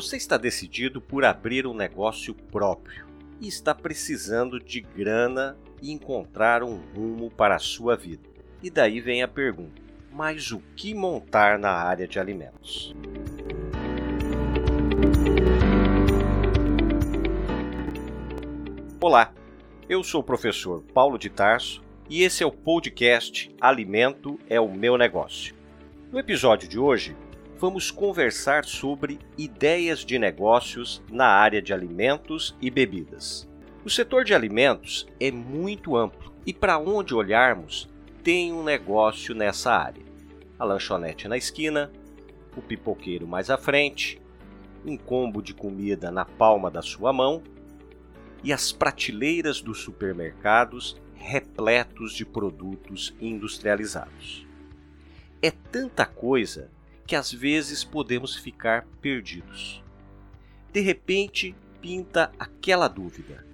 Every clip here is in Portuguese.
Você está decidido por abrir um negócio próprio e está precisando de grana e encontrar um rumo para a sua vida. E daí vem a pergunta: mas o que montar na área de alimentos? Olá, eu sou o professor Paulo de Tarso e esse é o podcast Alimento é o meu negócio. No episódio de hoje, vamos conversar sobre ideias de negócios na área de alimentos e bebidas. O setor de alimentos é muito amplo e, para onde olharmos, tem um negócio nessa área. A lanchonete na esquina, o pipoqueiro mais à frente, um combo de comida na palma da sua mão e as prateleiras dos supermercados repletos de produtos industrializados. É tanta coisa que às vezes podemos ficar perdidos. De repente, pinta aquela dúvida: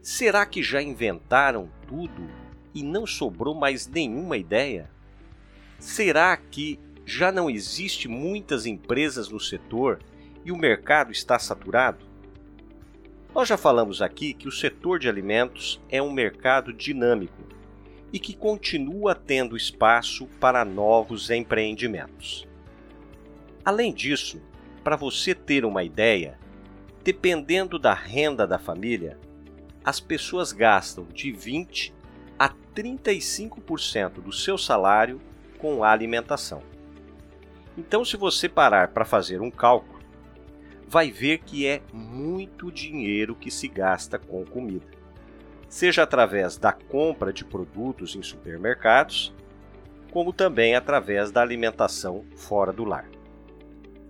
será que já inventaram tudo e não sobrou mais nenhuma ideia? Será que já não existe muitas empresas no setor e o mercado está saturado? Nós já falamos aqui que o setor de alimentos é um mercado dinâmico e que continua tendo espaço para novos empreendimentos. Além disso, para você ter uma ideia, dependendo da renda da família, as pessoas gastam de 20 a 35% do seu salário com a alimentação. Então, se você parar para fazer um cálculo, vai ver que é muito dinheiro que se gasta com comida. Seja através da compra de produtos em supermercados, como também através da alimentação fora do lar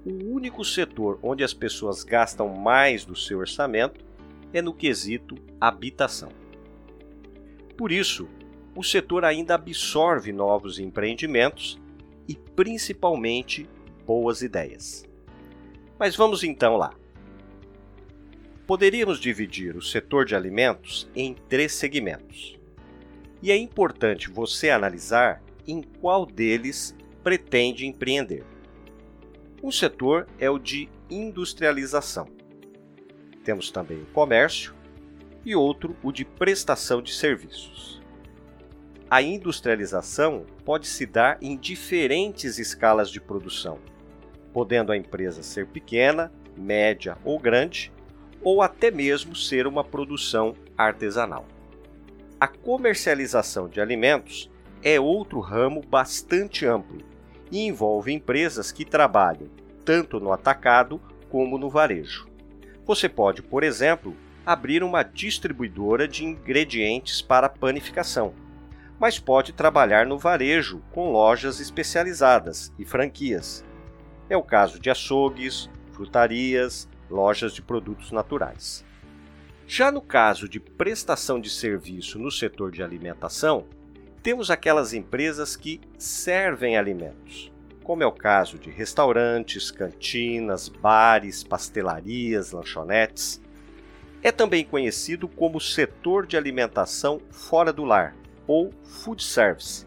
o único setor onde as pessoas gastam mais do seu orçamento é no quesito habitação. Por isso, o setor ainda absorve novos empreendimentos e principalmente boas ideias. Mas vamos então lá. Poderíamos dividir o setor de alimentos em três segmentos. E é importante você analisar em qual deles pretende empreender. Um setor é o de industrialização. Temos também o comércio e outro o de prestação de serviços. A industrialização pode se dar em diferentes escalas de produção, podendo a empresa ser pequena, média ou grande, ou até mesmo ser uma produção artesanal. A comercialização de alimentos é outro ramo bastante amplo e envolve empresas que trabalham tanto no atacado como no varejo. Você pode, por exemplo, abrir uma distribuidora de ingredientes para panificação, mas pode trabalhar no varejo com lojas especializadas e franquias. É o caso de açougues, frutarias, lojas de produtos naturais. Já no caso de prestação de serviço no setor de alimentação, temos aquelas empresas que servem alimentos, como é o caso de restaurantes, cantinas, bares, pastelarias, lanchonetes. É também conhecido como setor de alimentação fora do lar, ou food service.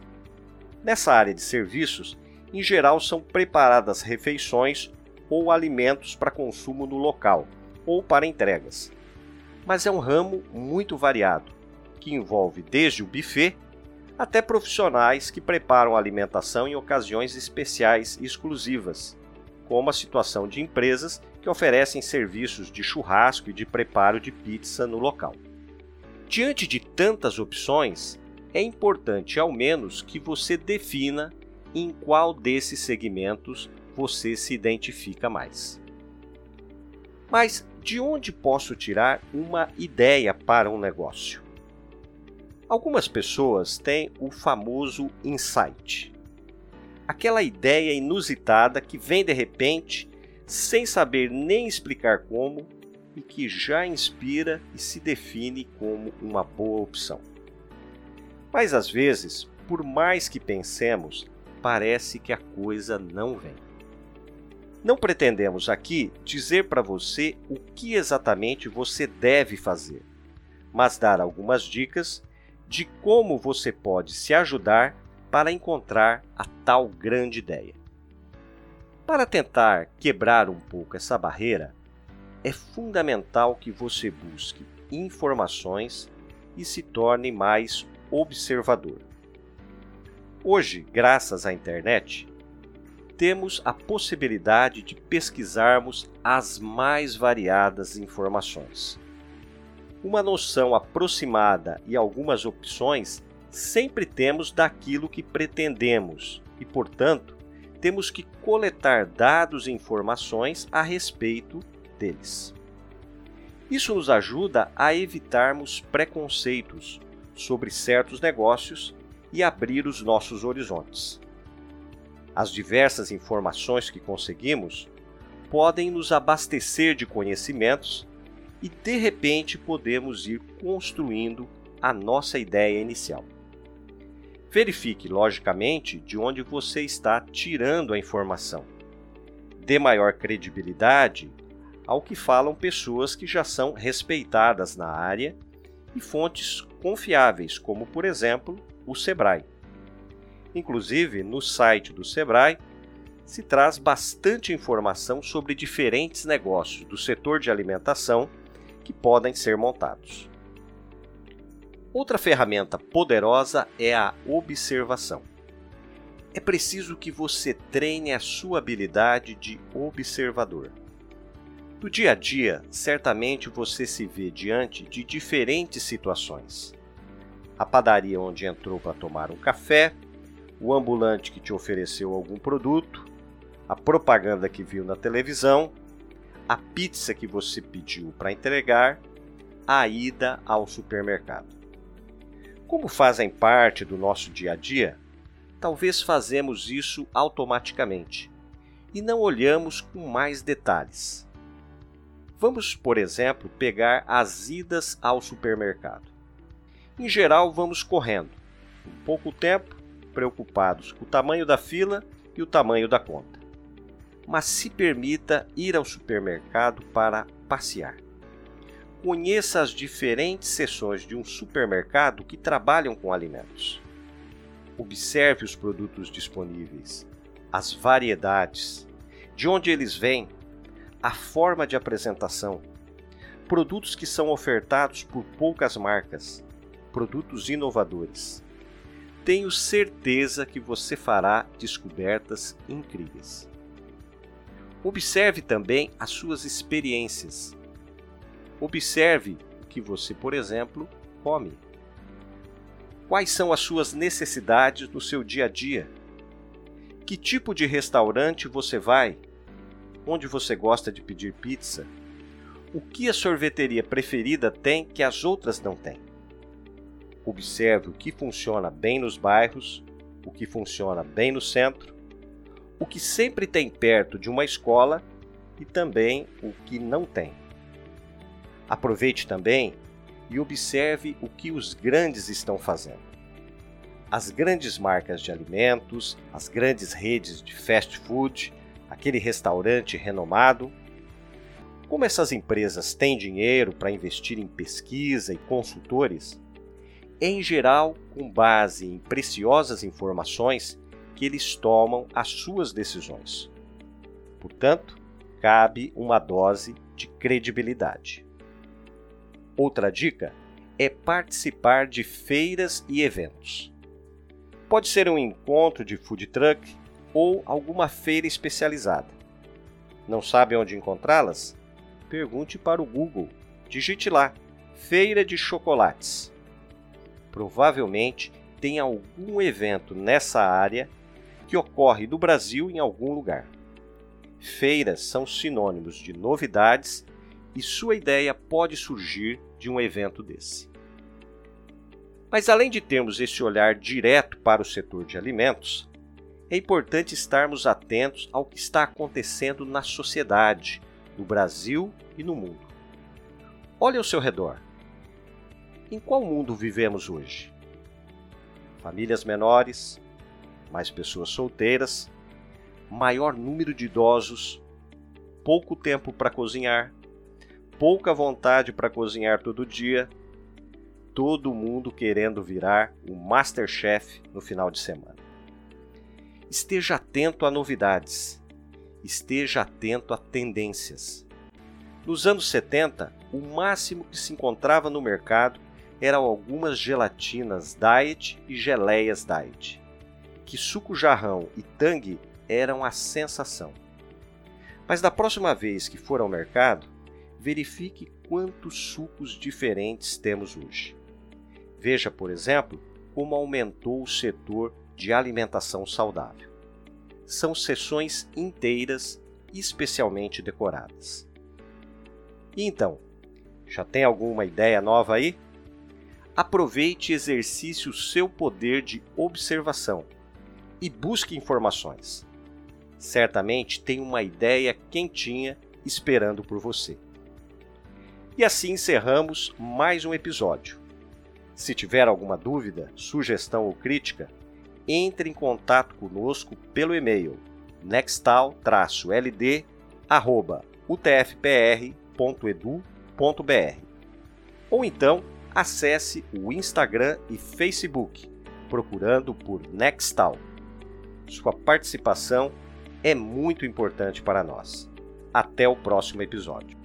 Nessa área de serviços, em geral são preparadas refeições ou alimentos para consumo no local ou para entregas. Mas é um ramo muito variado, que envolve desde o buffet até profissionais que preparam alimentação em ocasiões especiais e exclusivas, como a situação de empresas que oferecem serviços de churrasco e de preparo de pizza no local. Diante de tantas opções, é importante ao menos que você defina em qual desses segmentos você se identifica mais. Mas de onde posso tirar uma ideia para um negócio? Algumas pessoas têm o famoso insight. Aquela ideia inusitada que vem de repente, sem saber nem explicar como, e que já inspira e se define como uma boa opção. Mas às vezes, por mais que pensemos, parece que a coisa não vem. Não pretendemos aqui dizer para você o que exatamente você deve fazer, mas dar algumas dicas de como você pode se ajudar para encontrar a tal grande ideia. Para tentar quebrar um pouco essa barreira, é fundamental que você busque informações e se torne mais observador. Hoje, graças à internet, temos a possibilidade de pesquisarmos as mais variadas informações. Uma noção aproximada e algumas opções sempre temos daquilo que pretendemos e, portanto, temos que coletar dados e informações a respeito deles. Isso nos ajuda a evitarmos preconceitos sobre certos negócios e abrir os nossos horizontes. As diversas informações que conseguimos podem nos abastecer de conhecimentos e de repente podemos ir construindo a nossa ideia inicial. Verifique, logicamente, de onde você está tirando a informação. Dê maior credibilidade ao que falam pessoas que já são respeitadas na área e fontes confiáveis, como por exemplo o Sebrae. Inclusive, no site do Sebrae se traz bastante informação sobre diferentes negócios do setor de alimentação que podem ser montados. Outra ferramenta poderosa é a observação. É preciso que você treine a sua habilidade de observador. No dia a dia, certamente você se vê diante de diferentes situações. A padaria onde entrou para tomar um café, o ambulante que te ofereceu algum produto, a propaganda que viu na televisão, a pizza que você pediu para entregar, a ida ao supermercado. Como fazem parte do nosso dia a dia, talvez fazemos isso automaticamente e não olhamos com mais detalhes. Vamos, por exemplo, pegar as idas ao supermercado. Em geral, vamos correndo, em pouco tempo, preocupados com o tamanho da fila e o tamanho da conta. Mas se permita ir ao supermercado para passear. Conheça as diferentes seções de um supermercado que trabalham com alimentos. Observe os produtos disponíveis, as variedades, de onde eles vêm, a forma de apresentação, produtos que são ofertados por poucas marcas, produtos inovadores. Tenho certeza que você fará descobertas incríveis. Observe também as suas experiências. Observe o que você, por exemplo, come. Quais são as suas necessidades no seu dia a dia? Que tipo de restaurante você vai? Onde você gosta de pedir pizza? O que a sorveteria preferida tem que as outras não têm? Observe o que funciona bem nos bairros, o que funciona bem no centro, o que sempre tem perto de uma escola e também o que não tem. Aproveite também e observe o que os grandes estão fazendo. As grandes marcas de alimentos, as grandes redes de fast food, aquele restaurante renomado. Como essas empresas têm dinheiro para investir em pesquisa e consultores, em geral com base em preciosas informações que eles tomam as suas decisões. Portanto, cabe uma dose de credibilidade. Outra dica é participar de feiras e eventos. Pode ser um encontro de food truck ou alguma feira especializada. Não sabe onde encontrá-las? Pergunte para o Google. Digite lá: Feira de Chocolates. Provavelmente tem algum evento nessa área que ocorre no Brasil em algum lugar. Feiras são sinônimos de novidades e sua ideia pode surgir de um evento desse. Mas além de termos esse olhar direto para o setor de alimentos, é importante estarmos atentos ao que está acontecendo na sociedade, no Brasil e no mundo. Olhe ao seu redor. Em qual mundo vivemos hoje? Famílias menores, mais pessoas solteiras, maior número de idosos, pouco tempo para cozinhar, pouca vontade para cozinhar todo dia, todo mundo querendo virar o Masterchef no final de semana. Esteja atento a novidades. Esteja atento a tendências. Nos anos 70, o máximo que se encontrava no mercado eram algumas gelatinas diet e geleias diet, que suco jarrão e tangue eram a sensação. Mas da próxima vez que for ao mercado, verifique quantos sucos diferentes temos hoje. Veja, por exemplo, como aumentou o setor de alimentação saudável. São sessões inteiras especialmente decoradas. E então, já tem alguma ideia nova aí? Aproveite e exercite o seu poder de observação e busque informações. Certamente tem uma ideia quentinha esperando por você. E assim encerramos mais um episódio. Se tiver alguma dúvida, sugestão ou crítica, entre em contato conosco pelo e-mail nextal-ld@utfpr.edu.br ou então acesse o Instagram e Facebook procurando por Nextal. Sua participação é muito importante para nós. Até o próximo episódio.